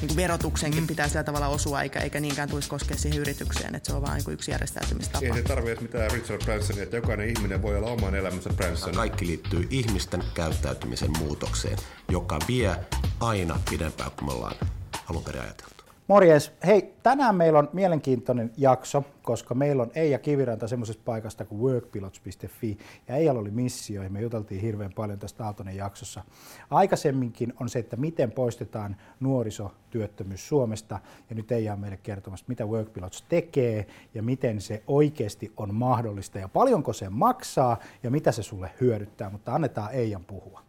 niin kuin verotuksenkin mm. pitää sillä tavalla osua, eikä, eikä niinkään tulisi koskea siihen yritykseen, että se on vain niin yksi järjestäytymistapa. Ei se tarvitse mitään Richard Bransonia, että jokainen ihminen voi olla oman elämänsä Branson. Kaikki liittyy ihmisten käyttäytymisen muutokseen, joka vie aina pidempään kuin me ollaan alun perin ajateltu. Morjes. Hei, tänään meillä on mielenkiintoinen jakso, koska meillä on Eija Kiviranta semmoisesta paikasta kuin workpilots.fi. Ja Eijalla oli missio ja me juteltiin hirveän paljon tästä Aaltonen jaksossa. Aikaisemminkin on se, että miten poistetaan nuorisotyöttömyys Suomesta. Ja nyt Eija on meille kertomassa, mitä Workpilots tekee ja miten se oikeasti on mahdollista ja paljonko se maksaa ja mitä se sulle hyödyttää. Mutta annetaan Eijan puhua.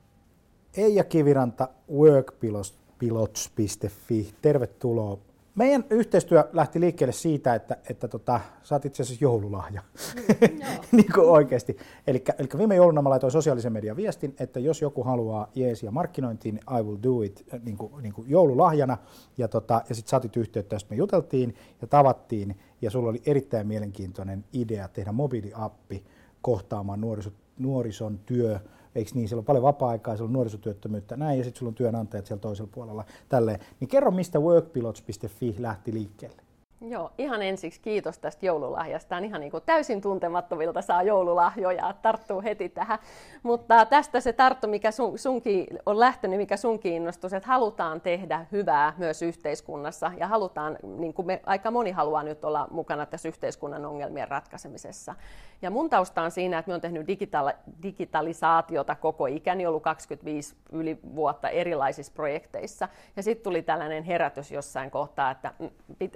Eija Kiviranta, workpilots.fi. Tervetuloa meidän yhteistyö lähti liikkeelle siitä, että, että tota, sä oot itse asiassa joululahja. Mm, niin kuin oikeasti. Eli, viime jouluna mä laitoin sosiaalisen median viestin, että jos joku haluaa jeesia markkinointiin, I will do it äh, niin kuin, niin kuin joululahjana. Ja, tota, ja sitten saatit yhteyttä, josta me juteltiin ja tavattiin. Ja sulla oli erittäin mielenkiintoinen idea tehdä mobiiliappi kohtaamaan nuoriso, nuorison työ eikö niin, siellä on paljon vapaa-aikaa, siellä on nuorisotyöttömyyttä, näin, ja sitten sulla on työnantajat siellä toisella puolella, tälleen. Niin kerro, mistä workpilots.fi lähti liikkeelle? Joo, ihan ensiksi kiitos tästä joululahjasta. On ihan niin kuin täysin tuntemattomilta saa joululahjoja, tarttuu heti tähän. Mutta tästä se tarttu, mikä sun, sunkin on lähtenyt, mikä sun kiinnostus, että halutaan tehdä hyvää myös yhteiskunnassa ja halutaan, niin kuin me, aika moni haluaa nyt olla mukana tässä yhteiskunnan ongelmien ratkaisemisessa. Ja mun tausta on siinä, että mä oon tehnyt digitaali- digitalisaatiota koko ikäni, ollut 25 yli vuotta erilaisissa projekteissa. Ja sitten tuli tällainen herätys jossain kohtaa, että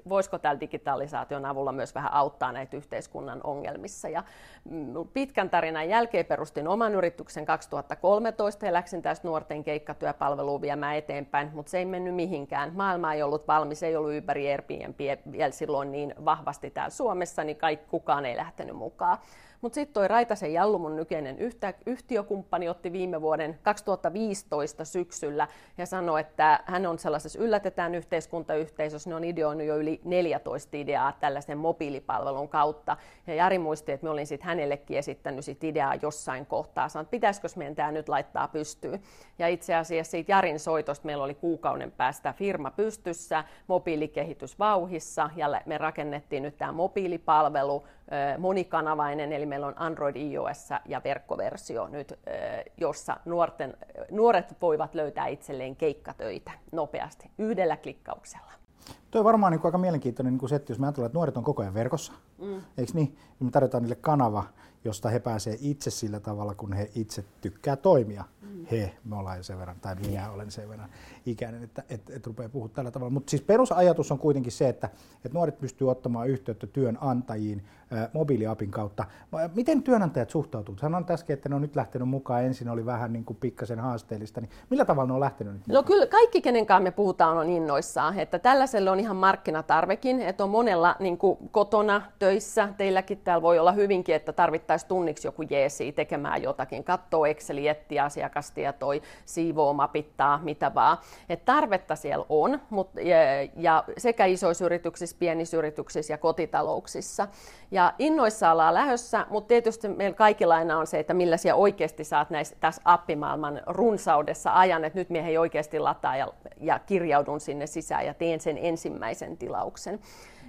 voisiko tämä digitalisaation avulla myös vähän auttaa näitä yhteiskunnan ongelmissa. Ja mm, pitkän tarinan jälkeen perustin oman yrityksen 2013 ja läksin tästä nuorten keikkatyöpalveluun viemään eteenpäin, mutta se ei mennyt mihinkään. Maailma ei ollut valmis, ei ollut Uber Airbnb vielä silloin niin vahvasti täällä Suomessa, niin kaikki, kukaan ei lähtenyt mukaan. Mutta sitten toi Raitasen Jallu, mun nykyinen yhtä, yhtiökumppani, otti viime vuoden 2015 syksyllä ja sanoi, että hän on sellaisessa yllätetään yhteiskuntayhteisössä, ne on ideoinut jo yli 14 ideaa tällaisen mobiilipalvelun kautta. Ja Jari muisti, että me olin sitten hänellekin esittänyt sit ideaa jossain kohtaa, sanoin, että pitäisikö meidän tämä nyt laittaa pystyyn. Ja itse asiassa siitä Jarin soitosta meillä oli kuukauden päästä firma pystyssä, mobiilikehitys vauhissa ja me rakennettiin nyt tämä mobiilipalvelu, monikanavainen, eli meillä on Android, iOS ja verkkoversio nyt, jossa nuorten, nuoret voivat löytää itselleen keikkatöitä nopeasti yhdellä klikkauksella. Tuo on varmaan niin aika mielenkiintoinen niin setti, jos me ajatellaan, että nuoret on koko ajan verkossa, mm. eikö niin? Me tarjotaan niille kanava, josta he pääsevät itse sillä tavalla, kun he itse tykkää toimia. Mm. He, me ollaan jo sen verran, tai minä olen sen verran ikäinen, että et, et rupeaa puhua tällä tavalla. Mutta siis perusajatus on kuitenkin se, että, että nuoret pystyy ottamaan yhteyttä työnantajiin ä, mobiiliapin kautta. Miten työnantajat suhtautuvat? Sanoin äsken, että ne on nyt lähtenyt mukaan. Ensin oli vähän niin kuin pikkasen haasteellista. Niin millä tavalla ne on lähtenyt nyt No kyllä kaikki, kenen kanssa me puhutaan, on innoissaan. Että tällaiselle on ihan markkinatarvekin, että on monella niin kuin kotona töissä. Teilläkin täällä voi olla hyvinkin, että tarvittaisiin tunniksi joku jeesi tekemään jotakin. Katsoo Exceli, etsiä asiakastietoi, siivoo, mapittaa, mitä vaan. Et tarvetta siellä on, mut, ja, ja sekä isoissa yrityksissä, pienissä yrityksissä ja kotitalouksissa. Ja innoissa ollaan lähössä, mutta tietysti meillä kaikilla aina on se, että millä siellä oikeasti saat näissä, tässä appimaailman runsaudessa ajan, että nyt minä ei oikeasti lataa ja, ja kirjaudun sinne sisään ja teen sen ensimmäisen tilauksen.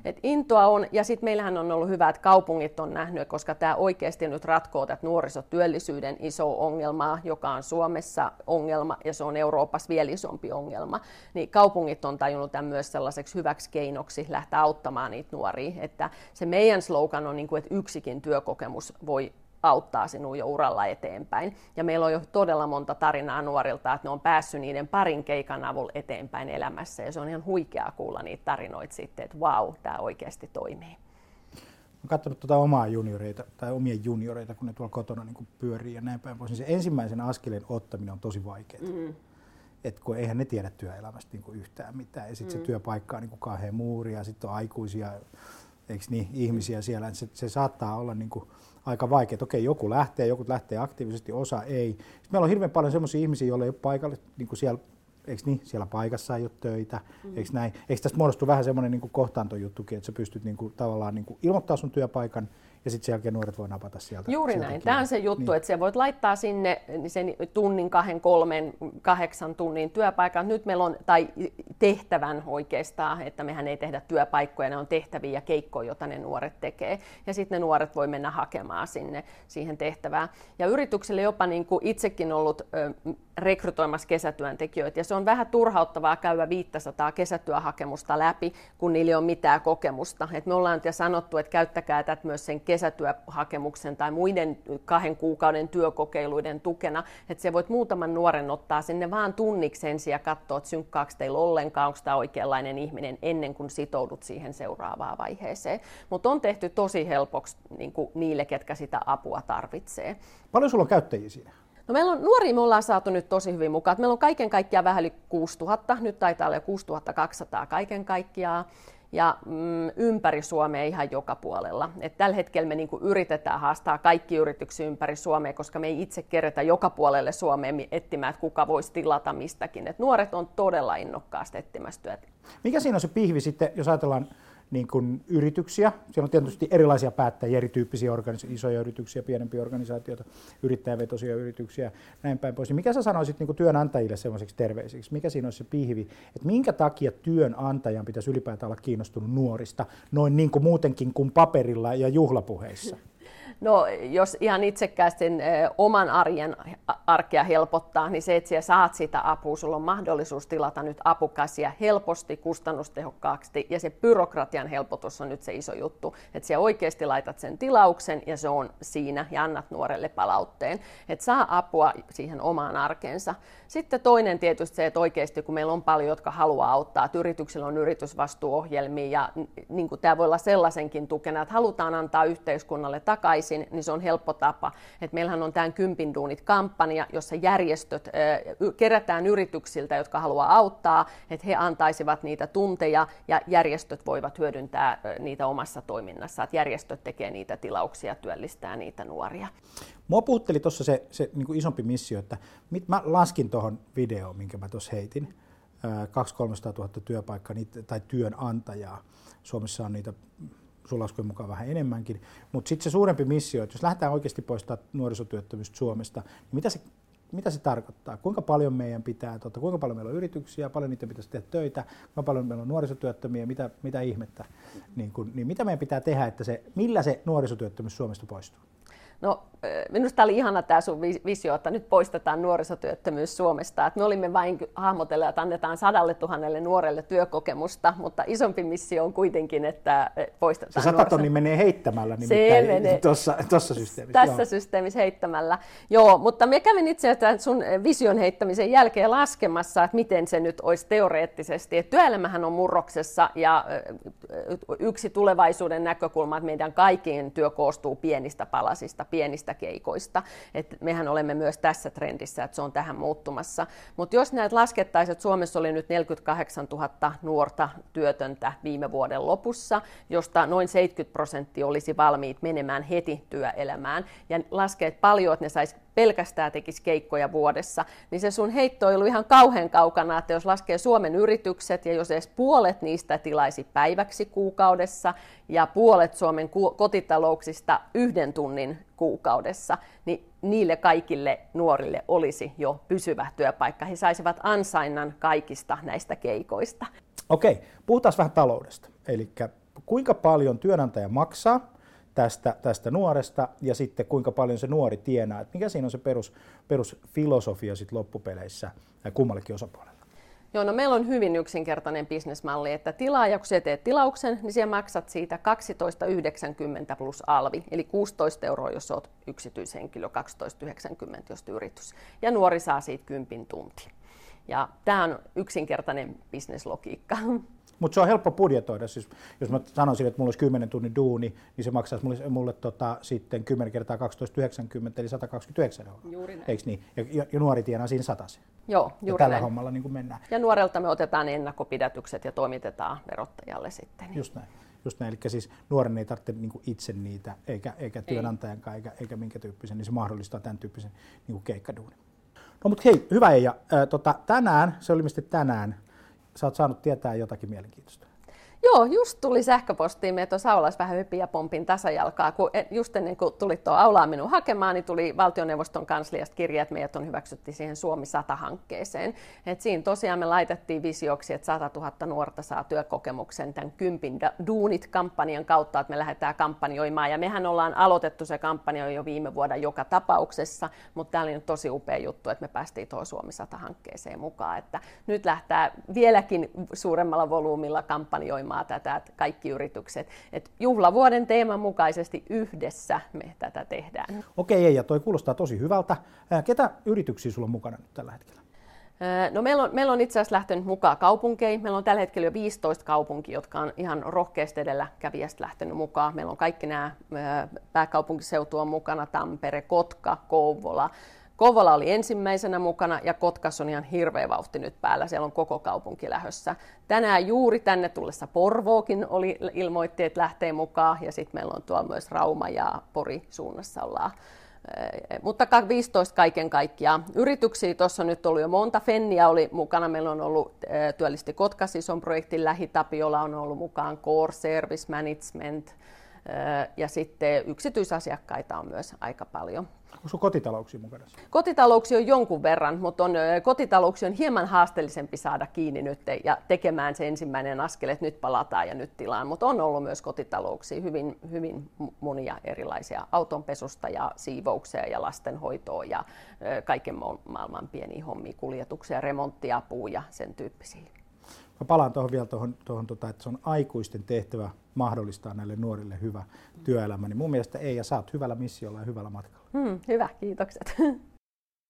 Et intoa on, ja sitten meillähän on ollut hyvä, että kaupungit on nähnyt, koska tämä oikeasti nyt ratkoo tätä nuorisotyöllisyyden iso ongelmaa, joka on Suomessa ongelma, ja se on Euroopassa vielä isompi ongelma, niin kaupungit on tajunnut tämän myös sellaiseksi hyväksi keinoksi lähteä auttamaan niitä nuoria. Että se meidän slogan on, niin kuin, että yksikin työkokemus voi auttaa sinua jo uralla eteenpäin. Ja meillä on jo todella monta tarinaa nuorilta, että ne on päässyt niiden parin keikan avulla eteenpäin elämässä. Ja se on ihan huikeaa kuulla niitä tarinoita sitten, että vau, wow, tämä oikeasti toimii. Olen katsonut tuota omaa junioreita tai omia junioreita, kun ne tuolla kotona niin pyörii ja näin päin pois. Niin se ensimmäisen askeleen ottaminen on tosi vaikeaa. Mm. Et kun eihän ne tiedä työelämästä niin kuin yhtään mitään. Ja sitten mm. se työpaikka on niin kuin kauhean muuri ja sitten on aikuisia eikö niin, ihmisiä siellä. Se, se saattaa olla niin kuin, aika vaikea. Okei, joku lähtee, joku lähtee aktiivisesti, osa ei. Sitten meillä on hirveän paljon sellaisia ihmisiä, joilla ei ole paikalle, niin kuin siellä, eikö niin, siellä paikassa ei ole töitä, mm. eikö näin? Eikö tästä muodostu vähän semmoinen niin kohtaantojuttukin, että sä pystyt niin kuin, tavallaan niin kuin, ilmoittaa sun työpaikan ja sitten sen jälkeen nuoret voi napata sieltä. Juuri sieltä näin. Tämä on se juttu, niin. että sä voit laittaa sinne sen tunnin, kahden, kolmen, kahdeksan tunnin työpaikan. Nyt meillä on, tai tehtävän oikeastaan, että mehän ei tehdä työpaikkoja, ne on tehtäviä ja keikkoja, joita ne nuoret tekee. Ja sitten ne nuoret voi mennä hakemaan sinne siihen tehtävään. Ja yrityksille jopa niin kuin itsekin ollut ö, rekrytoimassa kesätyöntekijöitä. Ja se on vähän turhauttavaa käydä 500 kesätyöhakemusta läpi, kun niillä ei ole mitään kokemusta. Et me ollaan jo sanottu, että käyttäkää tätä myös sen kesätyöhakemuksen tai muiden kahden kuukauden työkokeiluiden tukena, että se voit muutaman nuoren ottaa sinne vaan tunniksi ensin ja katsoa, että synkkaako teillä ollenkaan, onko tämä oikeanlainen ihminen ennen kuin sitoudut siihen seuraavaan vaiheeseen. Mutta on tehty tosi helpoksi niin kuin niille, ketkä sitä apua tarvitsee. Paljon sulla on käyttäjiä siinä? No meillä on, nuoria me ollaan saatu nyt tosi hyvin mukaan. Meillä on kaiken kaikkiaan vähän yli 6000, nyt taitaa olla jo 6200 kaiken kaikkiaan ja mm, ympäri Suomea ihan joka puolella. Et tällä hetkellä me niinku yritetään haastaa kaikki yrityksiä ympäri Suomea, koska me ei itse kerätä joka puolelle Suomeen etsimään, että kuka voisi tilata mistäkin. Et nuoret on todella innokkaasti etsimässä työtä. Mikä siinä on se pihvi sitten, jos ajatellaan niin kuin yrityksiä. Siellä on tietysti erilaisia päättäjiä, erityyppisiä organisa- isoja yrityksiä, pienempiä organisaatioita, yrittäjävetoisia yrityksiä, näin päin pois. Niin mikä sä sanoisit niin kuin työnantajille sellaiseksi terveisiksi? Mikä siinä on se pihvi? Että minkä takia työnantajan pitäisi ylipäätään olla kiinnostunut nuorista, noin niin kuin muutenkin kuin paperilla ja juhlapuheissa? No jos ihan itsekkäästi oman arjen arkea helpottaa, niin se, että siellä saat sitä apua, sulla on mahdollisuus tilata nyt apukäsiä helposti, kustannustehokkaasti ja se byrokratian helpotus on nyt se iso juttu, että siellä oikeasti laitat sen tilauksen ja se on siinä ja annat nuorelle palautteen, että saa apua siihen omaan arkeensa. Sitten toinen tietysti se, että oikeasti kun meillä on paljon, jotka haluaa auttaa, että yrityksillä on yritysvastuuohjelmia ja niin tämä voi olla sellaisenkin tukena, että halutaan antaa yhteiskunnalle takaisin, niin se on helppo tapa. Et meillähän on tämän Kympin duunit kampanja, jossa järjestöt kerätään yrityksiltä, jotka haluaa auttaa, että he antaisivat niitä tunteja ja järjestöt voivat hyödyntää niitä omassa toiminnassa, että järjestöt tekee niitä tilauksia työllistää niitä nuoria. Mua puhutteli tuossa se, se niin kuin isompi missio, että mit, mä laskin tuohon videoon, minkä mä tuossa heitin, 200 000 työpaikkaa tai työnantajaa. Suomessa on niitä sulaskujen mukaan vähän enemmänkin. Mutta sitten se suurempi missio, että jos lähdetään oikeasti poistaa nuorisotyöttömyystä Suomesta, niin mitä se, mitä se tarkoittaa? Kuinka paljon meidän pitää, tota, kuinka paljon meillä on yrityksiä, paljon niitä pitäisi tehdä töitä, kuinka paljon meillä on nuorisotyöttömiä, mitä, mitä ihmettä, niin, kun, niin mitä meidän pitää tehdä, että se, millä se nuorisotyöttömyys Suomesta poistuu? No, minusta oli ihana tämä sun visio, että nyt poistetaan nuorisotyöttömyys Suomesta. Että me olimme vain hahmotelleet, että annetaan sadalle tuhannelle nuorelle työkokemusta, mutta isompi missio on kuitenkin, että poistetaan Se sata tonni menee heittämällä nimittäin menee tuossa, tuossa systeemissä. Tässä joo. systeemissä heittämällä. Joo, mutta me kävin itse asiassa sun vision heittämisen jälkeen laskemassa, että miten se nyt olisi teoreettisesti. Että työelämähän on murroksessa ja yksi tulevaisuuden näkökulma, että meidän kaikkien työ koostuu pienistä palasista, pienistä keikoista. Et mehän olemme myös tässä trendissä, että se on tähän muuttumassa. Mutta jos näitä laskettaisiin, että Suomessa oli nyt 48 000 nuorta työtöntä viime vuoden lopussa, josta noin 70 prosenttia olisi valmiit menemään heti työelämään, ja laskee paljon, että ne saisi pelkästään tekisi keikkoja vuodessa, niin se sun heitto ei ollut ihan kauhean kaukana, että jos laskee Suomen yritykset ja jos edes puolet niistä tilaisi päiväksi kuukaudessa ja puolet Suomen kotitalouksista yhden tunnin kuukaudessa, niin niille kaikille nuorille olisi jo pysyvä työpaikka. He saisivat ansainnan kaikista näistä keikoista. Okei, puhutaan vähän taloudesta. Eli kuinka paljon työnantaja maksaa tästä, tästä nuoresta ja sitten kuinka paljon se nuori tienaa. Että mikä siinä on se perus, perusfilosofia sit loppupeleissä kummallekin osapuolelle? Joo, no meillä on hyvin yksinkertainen bisnesmalli, että tilaaja, kun sä teet tilauksen, niin siellä maksat siitä 12,90 plus alvi, eli 16 euroa, jos olet yksityishenkilö, 12,90 jos yritys. Ja nuori saa siitä kympin tunti. Ja tämä on yksinkertainen bisneslogiikka. Mutta se on helppo budjetoida. Siis, jos mä sanoisin, että mulla olisi 10 tunnin duuni, niin se maksaisi mulle, mulle tota, sitten 10 kertaa 12,90 eli 129 euroa. Juuri näin. Eikö niin? Ja, ja, ja nuori tienaa siinä satasi. Joo, ja juuri tällä näin. hommalla niin mennään. Ja nuorelta me otetaan ennakkopidätykset ja toimitetaan verottajalle sitten. Niin. Just näin. Just näin. Eli siis nuoren ei tarvitse niin itse niitä, eikä, eikä työnantajankaan, eikä, eikä minkä tyyppisen, niin se mahdollistaa tämän tyyppisen niin keikkaduunin. No mutta hei, hyvä Eija. Ää, tota, tänään, se oli mistä tänään, sä oot saanut tietää jotakin mielenkiintoista. Joo, just tuli sähköpostiin, me tuossa Aulas vähän hypin ja pompin tasajalkaa, kun just ennen kuin tuli tuo Aulaa minun hakemaan, niin tuli valtioneuvoston kansliasta kirja, että meidät on hyväksytty siihen Suomi 100-hankkeeseen. Et siinä tosiaan me laitettiin visioksi, että 100 000 nuorta saa työkokemuksen tämän Kympin Duunit-kampanjan kautta, että me lähdetään kampanjoimaan. Ja mehän ollaan aloitettu se kampanja jo viime vuonna joka tapauksessa, mutta tämä oli nyt tosi upea juttu, että me päästiin tuohon Suomi 100-hankkeeseen mukaan. Että nyt lähtee vieläkin suuremmalla volyymilla kampanjoimaan tätä, että kaikki yritykset. Että juhlavuoden teeman mukaisesti yhdessä me tätä tehdään. Okei, ja toi kuulostaa tosi hyvältä. Ketä yrityksiä sulla on mukana nyt tällä hetkellä? No meillä on, meillä on itse asiassa lähtenyt mukaan kaupunkeihin. Meillä on tällä hetkellä jo 15 kaupunkia, jotka on ihan rohkeasti edelläkävijästä lähtenyt mukaan. Meillä on kaikki nämä pääkaupunkiseutu on mukana, Tampere, Kotka, Kouvola, Kovola oli ensimmäisenä mukana ja Kotkas on ihan hirveä vauhti nyt päällä. Siellä on koko kaupunki lähössä. Tänään juuri tänne tullessa Porvookin oli, ilmoitti, että lähtee mukaan ja sitten meillä on tuolla myös Rauma ja Pori suunnassa ollaan mutta 15 kaiken kaikkiaan. Yrityksiä tuossa on nyt ollut jo monta. Fennia oli mukana. Meillä on ollut työllisti Kotkas ison projektin Lähitapiola on ollut mukaan Core Service Management ja sitten yksityisasiakkaita on myös aika paljon. Onko sinulla kotitalouksia mukana? Kotitalouksia on jonkun verran, mutta on, kotitalouksia on hieman haasteellisempi saada kiinni nyt ja tekemään se ensimmäinen askel, että nyt palataan ja nyt tilaan. Mutta on ollut myös kotitalouksia hyvin, hyvin monia erilaisia autonpesusta ja siivouksia ja lastenhoitoa ja kaiken maailman pieniä hommia, kuljetuksia, remonttiapua ja sen tyyppisiä. Mä palaan tuohon vielä tuohon, tuohon tota, että se on aikuisten tehtävä mahdollistaa näille nuorille hyvä työelämä. Niin mun mielestä ei, ja sä oot hyvällä missiolla ja hyvällä matkalla. Hmm, hyvä, kiitokset.